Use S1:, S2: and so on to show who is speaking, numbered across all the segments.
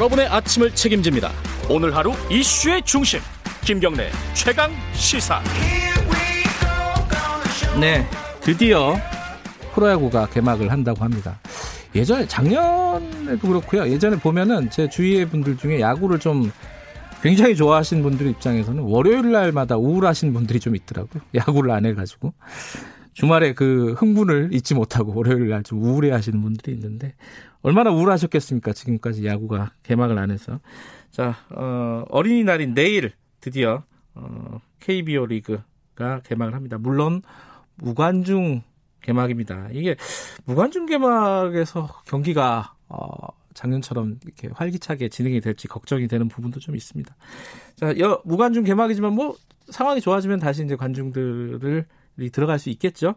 S1: 여러분의 아침을 책임집니다. 오늘 하루 이슈의 중심 김경래 최강 시사.
S2: 네, 드디어 프로야구가 개막을 한다고 합니다. 예전에 작년에도 그렇고요. 예전에 보면은 제 주위의 분들 중에 야구를 좀 굉장히 좋아하시는 분들 입장에서는 월요일 날마다 우울하신 분들이 좀 있더라고요. 야구를 안 해가지고 주말에 그 흥분을 잊지 못하고 월요일 날 좀 우울해 하시는 분들이 있는데 얼마나 우울하셨겠습니까? 지금까지 야구가 개막을 안 해서 자 어, 어린이날인 내일 드디어 어, KBO 리그가 개막을 합니다. 물론 무관중 개막입니다. 이게 무관중 개막에서 경기가 어, 작년처럼 이렇게 활기차게 진행이 될지 걱정이 되는 부분도 좀 있습니다. 자, 여, 무관중 개막이지만 뭐 상황이 좋아지면 다시 이제 관중들을 들어갈 수 있겠죠.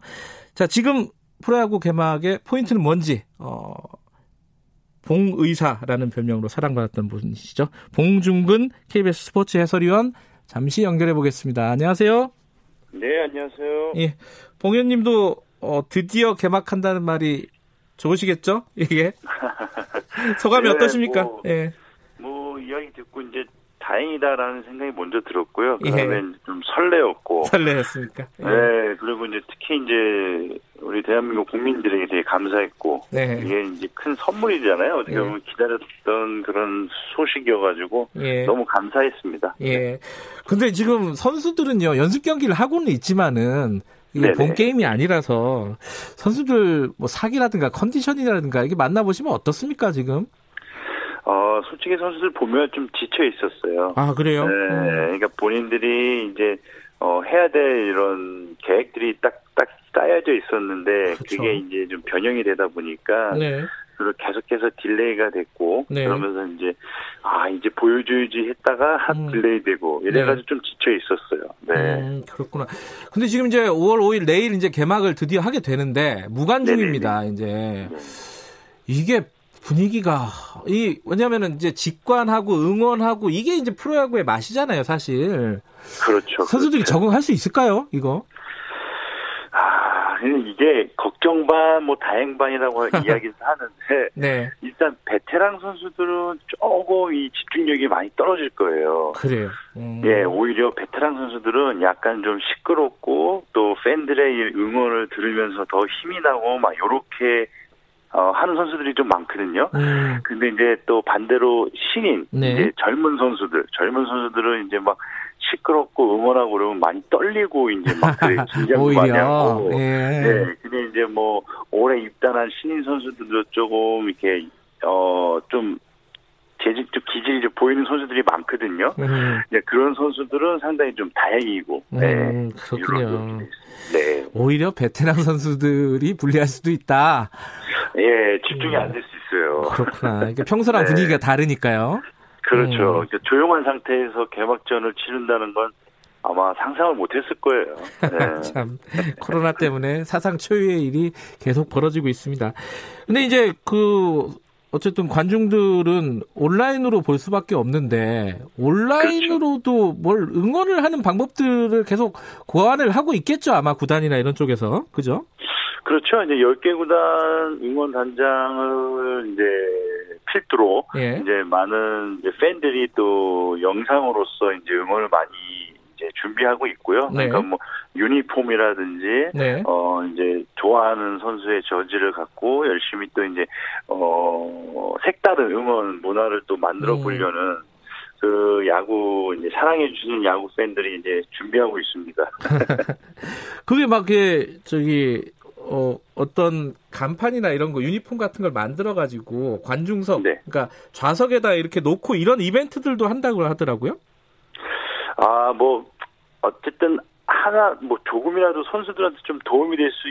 S2: 자, 지금 프로야구 개막의 포인트는 뭔지 어, 봉의사라는 별명으로 사랑받았던 분이시죠. 봉중근 KBS 스포츠 해설위원 잠시 연결해 보겠습니다. 안녕하세요.
S3: 네, 안녕하세요.
S2: 예, 봉 의원님도 어, 드디어 개막한다는 말이 좋으시겠죠? 이게 소감이
S3: 네,
S2: 어떠십니까?
S3: 뭐,
S2: 예.
S3: 뭐 이야기 듣고 이제 다행이다라는 생각이 먼저 들었고요.
S2: 예.
S3: 그다음에 좀 설레었고.
S2: 설레었습니까? 예.
S3: 네, 그리고 이제 특히 이제 우리 대한민국 국민들에게 되게 감사했고
S2: 네.
S3: 이게 이제 큰 선물이잖아요. 어떻게
S2: 예.
S3: 보면 기다렸던 그런 소식이어가지고
S2: 예.
S3: 너무 감사했습니다.
S2: 예. 근데 지금 선수들은요, 연습 경기를 하고는 있지만은, 이게
S3: 네네.
S2: 본 게임이 아니라서, 선수들 뭐 사기라든가 컨디션이라든가, 이게 만나보시면 어떻습니까, 지금?
S3: 어, 솔직히 선수들 보면 좀 지쳐 있었어요.
S2: 아, 그래요?
S3: 네,
S2: 음.
S3: 그러니까 본인들이 이제 어, 해야 될 이런 계획들이 딱 딱 짜여져 있었는데
S2: 그렇죠.
S3: 그게 이제 좀 변형이 되다 보니까
S2: 네.
S3: 그리고 계속해서 delay가 됐고
S2: 네.
S3: 그러면서 이제 아 이제 보여줘야지 했다가 한
S2: 음.
S3: delay 되고 이래가지고 좀 지쳐 있었어요. 네.
S2: 음, 그렇구나. 근데 지금 이제 5월 5일 내일 이제 개막을 드디어 하게 되는데, 무관중입니다, 이제. 이게 분위기가, 이, 왜냐면은 이제 직관하고 응원하고, 이게 이제 프로야구의 맛이잖아요, 사실.
S3: 그렇죠.
S2: 선수들이
S3: 그렇죠.
S2: 적응할 수 있을까요, 이거?
S3: 아 이게 걱정 반 뭐 다행 반이라고 이야기를 하는데
S2: 네.
S3: 일단 베테랑 선수들은 조금 이 집중력이 많이 떨어질 거예요.
S2: 그래요. 음.
S3: 예, 오히려 베테랑 선수들은 약간 좀 시끄럽고 또 팬들의 이 응원을 들으면서 더 힘이 나고 막 요렇게 어, 하는 선수들이 좀 많거든요.
S2: 음,
S3: 근데 이제 또 반대로 신인,
S2: 네.
S3: 이제 젊은 선수들, 젊은 선수들은 이제 막 시끄럽고 응원하고 그러면 많이 떨리고 이제 막 그래, 긴장도 많이. 하고.
S2: 예.
S3: 네, 근데 이제 뭐 올해 입단한 신인 선수들도 조금 이렇게 어 좀 재질 좀 기질이 좀 보이는 선수들이 많거든요.
S2: 음,
S3: 네, 그런 선수들은 상당히 좀 다행이고. 네.
S2: 음, 그렇군요.
S3: 네.
S2: 오히려 베테랑 선수들이 불리할 수도 있다.
S3: 예, 집중이 안될 수 있어요.
S2: 그렇구나. 이게 평소랑
S3: 네.
S2: 분위기가 다르니까요.
S3: 그렇죠.
S2: 음.
S3: 그러니까 조용한 상태에서 개막전을 치른다는 건 아마 상상을 못 했을 거예요. 네.
S2: 참 코로나 때문에 사상 초유의 일이 계속 벌어지고 있습니다. 근데 이제 그 어쨌든 관중들은 온라인으로 볼 수밖에 없는데 온라인으로도 뭘 응원을 하는 방법들을 계속 고안을 하고 있겠죠 아마 구단이나 이런 쪽에서 그죠?
S3: 그렇죠. 이제 10개 구단 응원 단장을 이제 필두로
S2: 예.
S3: 이제 많은 이제 팬들이 또 영상으로서 이제 응원을 많이 이제 준비하고 있고요.
S2: 네.
S3: 그러니까 뭐 유니폼이라든지
S2: 네.
S3: 어 이제 좋아하는 선수의 저지를 갖고 열심히 또 이제 어 색다른 응원 문화를 또 만들어
S2: 음.
S3: 보려는 그 야구 이제 사랑해 주시는 야구 팬들이 이제 준비하고 있습니다.
S2: 그게 막 이게 저기 어 어떤 간판이나 이런 거 유니폼 같은 걸 만들어 가지고 관중석
S3: 네.
S2: 그러니까 좌석에다 이렇게 놓고 이런 이벤트들도 한다고 하더라고요.
S3: 아 뭐 어쨌든 하나 뭐 조금이라도 선수들한테 좀 도움이 될수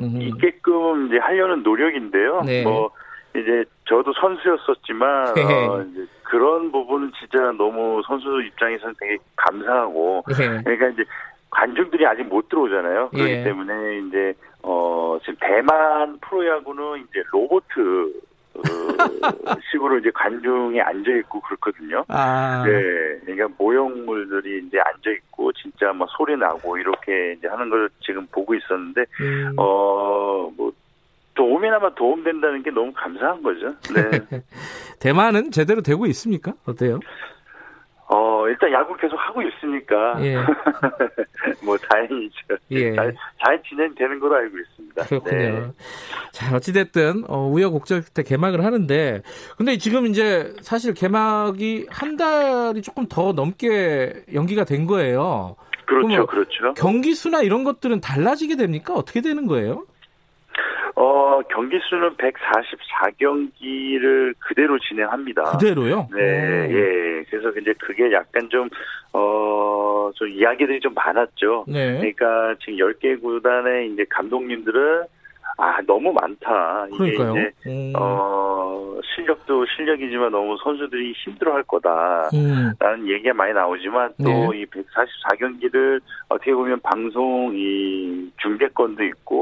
S2: 음.
S3: 있게끔 이제 하려는 노력인데요.
S2: 네.
S3: 뭐 이제 저도 선수였었지만
S2: 네.
S3: 어, 이제 그런 부분은 진짜 너무 선수 입장에서는 되게 감사하고
S2: 예.
S3: 그러니까 이제 관중들이 아직 못 들어오잖아요. 그렇기
S2: 예.
S3: 때문에 이제 어 지금 대만 프로야구는 이제 로보트 어, 식으로 이제 관중이 앉아 있고 그렇거든요.
S2: 아.
S3: 네, 그러니까 모형물들이 이제 앉아 있고 진짜 막 소리 나고 이렇게 이제 하는 걸 지금 보고 있었는데
S2: 음.
S3: 어뭐또 조금이나마 도움된다는 게 너무 감사한 거죠. 네.
S2: 대만은 제대로 되고 있습니까? 어때요?
S3: 어, 일단 야구 계속 하고 있으니까.
S2: 예.
S3: 뭐, 다행이죠.
S2: 예.
S3: 잘, 잘 진행되는 걸로 알고 있습니다.
S2: 그렇군요.
S3: 네.
S2: 자, 어찌됐든, 어, 우여곡절 끝에 개막을 하는데, 근데 지금 이제 사실 개막이 한 달이 조금 더 넘게 연기가 된 거예요.
S3: 그렇죠, 그렇죠.
S2: 경기 수나 이런 것들은 달라지게 됩니까? 어떻게 되는 거예요?
S3: 어, 경기 수는 144경기를 그대로 진행합니다.
S2: 그대로요?
S3: 네,
S2: 오.
S3: 예. 그래서 이제 그게 약간 좀, 어, 좀 이야기들이 좀 많았죠.
S2: 네.
S3: 그러니까 지금 10개 구단의 이제 감독님들은 아, 너무 많다. 이게
S2: 그러니까요.
S3: 이제,
S2: 음.
S3: 어, 실력도 실력이지만 너무 선수들이 힘들어 할 거다.
S2: 음.
S3: 라는 얘기가 많이 나오지만 또
S2: 네.
S3: 이 144경기를 어떻게 보면 방송 이 중계권도 있고 또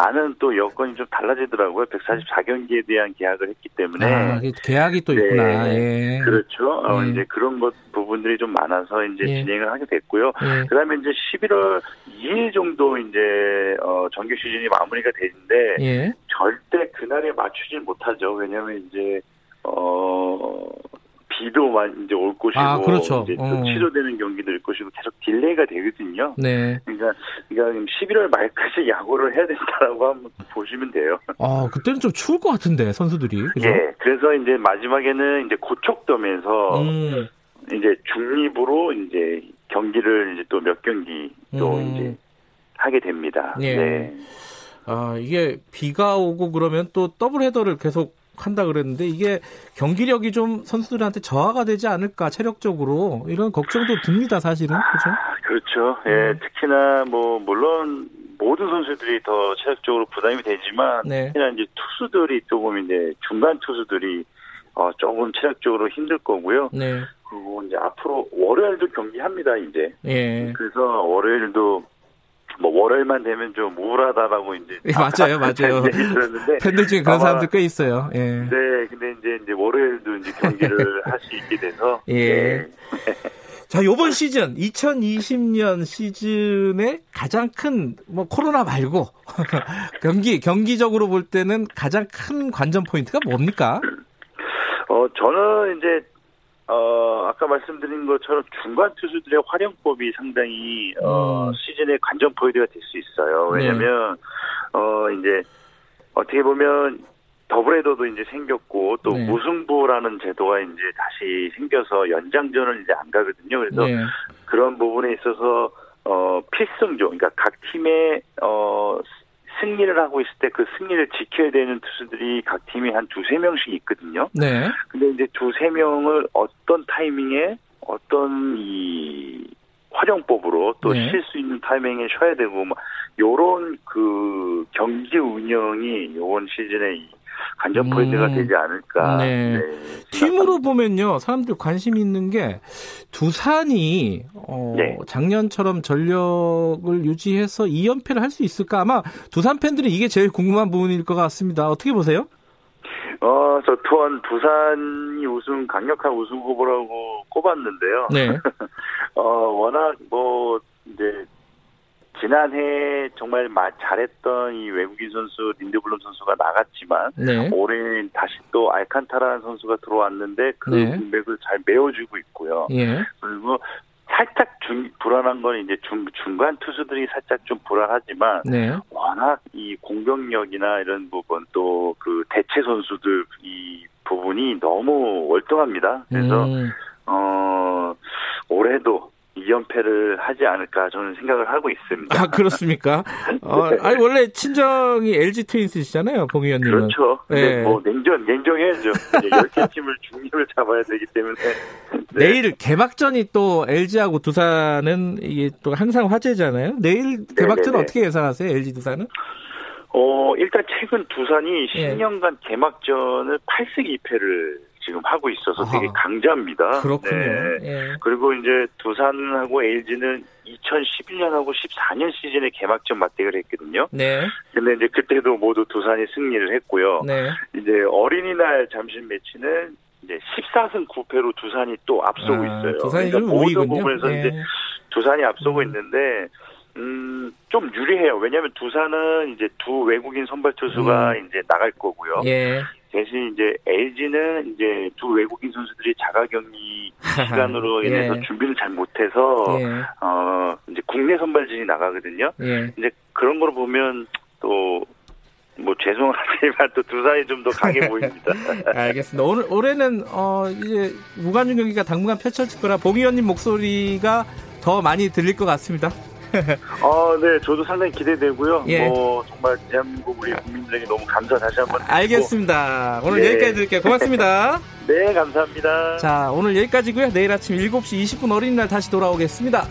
S3: 많은 또 여건이 좀 달라지더라고요. 144경기에 대한 계약을 했기 때문에
S2: 아, 이게 계약이 또
S3: 네.
S2: 있구나. 예.
S3: 그렇죠. 어,
S2: 예.
S3: 이제 그런 것 부분들이 좀 많아서 이제
S2: 예.
S3: 진행을 하게 됐고요.
S2: 예.
S3: 그다음에 이제 11월 2일 정도 이제 어 정규 시즌이 마무리가 되는데
S2: 예.
S3: 절대 그날에 맞추질 못하죠. 왜냐하면 이제 어 비도 많이 이제 올 것이고
S2: 아, 그렇죠.
S3: 이제 또
S2: 어.
S3: 취소되는 경기도 일 것이고 계속 delay가 되거든요.
S2: 네.
S3: 그러니까 그러니까 11월 말까지 야구를 해야 된다라고 한번 보시면 돼요.
S2: 아, 그때는 좀 추울 것 같은데, 선수들이. 그죠?
S3: 예. 그래서 이제 마지막에는 이제 고척돔에서
S2: 음.
S3: 이제 중립으로 이제 경기를 이제 또 몇 경기 또
S2: 음.
S3: 이제 하게 됩니다.
S2: 예.
S3: 네.
S2: 아, 이게 비가 오고 그러면 또 더블 헤더를 계속 한다 그랬는데 이게 경기력이 좀 선수들한테 저하가 되지 않을까 체력적으로 이런 걱정도 듭니다 사실은 그죠?
S3: 그렇죠. 예, 특히나 뭐 물론 모든 선수들이 더 체력적으로 부담이 되지만
S2: 네.
S3: 특히나 이제 투수들이 조금 이제 중간 투수들이 어 조금 체력적으로 힘들 거고요.
S2: 네,
S3: 그리고 이제 앞으로 월요일도 경기합니다 이제.
S2: 예,
S3: 그래서 월요일도 뭐 월요일만 되면 좀 우울하다라고 이제
S2: 예, 맞아요, 맞아요.
S3: 들었는데
S2: 팬들 중에 그런 사람들 꽤 있어요. 예.
S3: 네, 근데 이제 이제 월요일도 이제 경기를 할 수 있게 돼서
S2: 예.
S3: 네.
S2: 자, 요번 시즌 2020년 시즌의 가장 큰 뭐 코로나 말고 경기 경기적으로 볼 때는 가장 큰 관전 포인트가 뭡니까?
S3: 어, 저는 이제, 어, 아까 말씀드린 것처럼 중간 투수들의 활용법이 상당히, 어,
S2: 음.
S3: 시즌의 관전 포인트가 될 수 있어요.
S2: 네.
S3: 왜냐면, 어, 이제, 어떻게 보면, 더블헤더도 이제 생겼고, 또
S2: 네.
S3: 무승부라는 제도가 이제 다시 생겨서 연장전을 이제 안 가거든요. 그래서
S2: 네.
S3: 그런 부분에 있어서, 어, 필승조, 그러니까 각 팀의, 어, 승리를 하고 있을 때 그 승리를 지켜야 되는 투수들이 각 팀이 한 두세 명씩 있거든요.
S2: 네.
S3: 근데 이제 두세 명을 어떤 타이밍에 어떤 이 활용법으로 또
S2: 네.
S3: 쉴수 있는 타이밍에 쉬어야 되고 뭐 요런 그 경기 운영이 요번 시즌에 이 관전 포인트가
S2: 음.
S3: 되지 않을까.
S2: 네. 팀으로 보면요, 사람들 관심 있는 게 두산이 어,
S3: 네.
S2: 작년처럼 전력을 유지해서 2연패를 할 수 있을까? 아마 두산 팬들은 이게 제일 궁금한 부분일 것 같습니다. 어떻게 보세요?
S3: 어, 저 또한 두산이 우승 강력한 우승 후보라고 꼽았는데요.
S2: 네.
S3: 어, 워낙 뭐 지난해 정말 마- 잘했던 이 외국인 선수 린드블럼 선수가 나갔지만
S2: 네.
S3: 올해 다시 또 알칸타라는 선수가 들어왔는데 그
S2: 네.
S3: 공백을 잘 메워주고 있고요.
S2: 예.
S3: 그리고 살짝 중, 불안한 건 이제 중, 중간 투수들이 살짝 좀 불안하지만
S2: 네.
S3: 워낙 이 공격력이나 이런 부분 또 그 대체 선수들 이 부분이 너무 월등합니다. 그래서
S2: 음,
S3: 어 올해도 2연패를 하지 않을까 저는 생각을 하고 있습니다.
S2: 아, 그렇습니까? 어, 아니, 원래 친정이 LG 트윈스시잖아요, 봉 의원님은.
S3: 그렇죠. 근데
S2: 네.
S3: 뭐 냉정 냉정해야죠. 10개 팀을 중립을 잡아야 되기 때문에 네.
S2: 내일 개막전이 또 LG하고 두산은 이게 또 항상 화제잖아요. 내일 개막전
S3: 네네네.
S2: 어떻게 예상하세요, LG 두산은?
S3: 어 일단 최근 두산이
S2: 예.
S3: 10년간 개막전을 8승 2패를 지금 하고 있어서 되게
S2: 아하.
S3: 강자입니다.
S2: 그렇군요.
S3: 네.
S2: 예.
S3: 그리고 이제 두산하고 LG는 2011년하고 14년 시즌에 개막전 맞대결을 했거든요.
S2: 네.
S3: 근데 이제 그때도 모두 두산이 승리를 했고요.
S2: 네.
S3: 이제 어린이날 잠실 매치는 이제 14승 9패로 두산이 또 앞서고
S2: 아,
S3: 있어요.
S2: 두산이
S3: 그러니까
S2: 좀
S3: 모든. 부분에서
S2: 네.
S3: 이제 두산이 앞서고
S2: 음.
S3: 있는데 음, 좀 유리해요. 왜냐하면 두산은 이제 두 외국인 선발 투수가
S2: 음.
S3: 이제 나갈 거고요.
S2: 예.
S3: 대신 이제 LG는 이제 두 외국인 선수들이 자가 격리 시간으로
S2: 예.
S3: 인해서 준비를 잘 못해서
S2: 예.
S3: 어 이제 국내 선발진이 나가거든요.
S2: 예.
S3: 이제 그런 걸 보면 또 뭐 죄송하지만 또 두산이 좀 더 강해 보입니다.
S2: 알겠습니다. 오늘 올해는 어 이제 무관중 경기가 당분간 펼쳐질 거라 봉 의원님 목소리가 더 많이 들릴 것 같습니다.
S3: 어, 네, 저도 상당히 기대되고요.
S2: 예.
S3: 뭐 정말 대한민국 우리 국민들에게 너무 감사 다시 한번 드리고.
S2: 알겠습니다. 오늘
S3: 예.
S2: 여기까지 드릴게요. 고맙습니다.
S3: 네, 감사합니다.
S2: 자, 오늘 여기까지고요. 내일 아침 7시 20분 어린이날 다시 돌아오겠습니다.